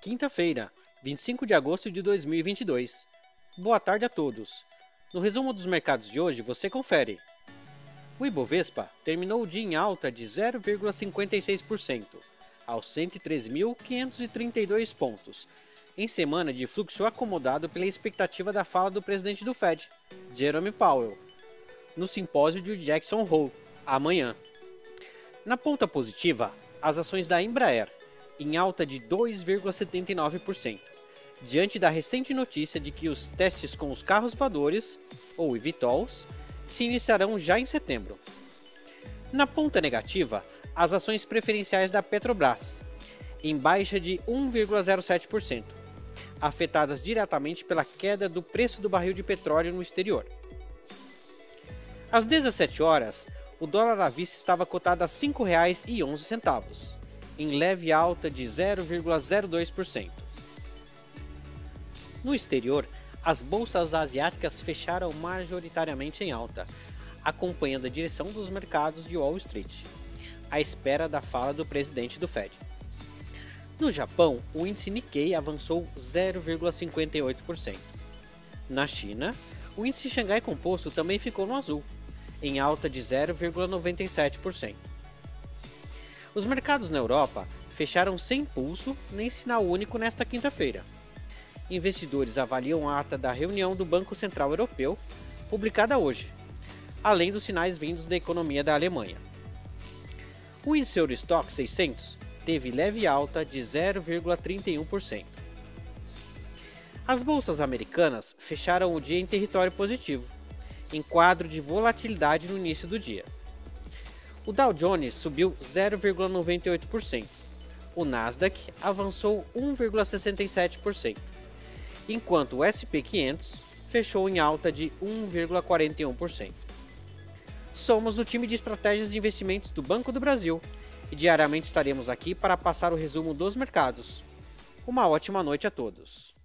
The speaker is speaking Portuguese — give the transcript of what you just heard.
quinta-feira, 25 de agosto de 2022. Boa tarde a todos. No resumo dos mercados de hoje, você confere. O Ibovespa terminou o dia em alta de 0,56%, aos 103.532 pontos, em semana de fluxo acomodado pela expectativa da fala do presidente do Fed, Jerome Powell, no simpósio de Jackson Hole, amanhã. Na ponta positiva, as ações da Embraer, em alta de 2,79%, diante da recente notícia de que os testes com os carros voadores, ou eVTOLs, se iniciarão já em setembro. Na ponta negativa, as ações preferenciais da Petrobras, em baixa de 1,07%, afetadas diretamente pela queda do preço do barril de petróleo no exterior. Às 17 horas, o dólar à vista estava cotado a R$ 5,11, em leve alta de 0,02%. No exterior, as bolsas asiáticas fecharam majoritariamente em alta, acompanhando a direção dos mercados de Wall Street, à espera da fala do presidente do Fed. No Japão, o índice Nikkei avançou 0,58%. Na China, o índice Xangai Composto também ficou no azul, em alta de 0,97%. Os mercados na Europa fecharam sem pulso nem sinal único nesta quinta-feira. Investidores avaliam a ata da reunião do Banco Central Europeu, publicada hoje, além dos sinais vindos da economia da Alemanha. O índice Eurostock 600 teve leve alta de 0,31%. As bolsas americanas fecharam o dia em território positivo, em quadro de volatilidade no início do dia. O Dow Jones subiu 0,98%. O Nasdaq avançou 1,67%, enquanto o SP 500 fechou em alta de 1,41%. Somos o time de estratégias de investimentos do Banco do Brasil e diariamente estaremos aqui para passar o resumo dos mercados. Uma ótima noite a todos.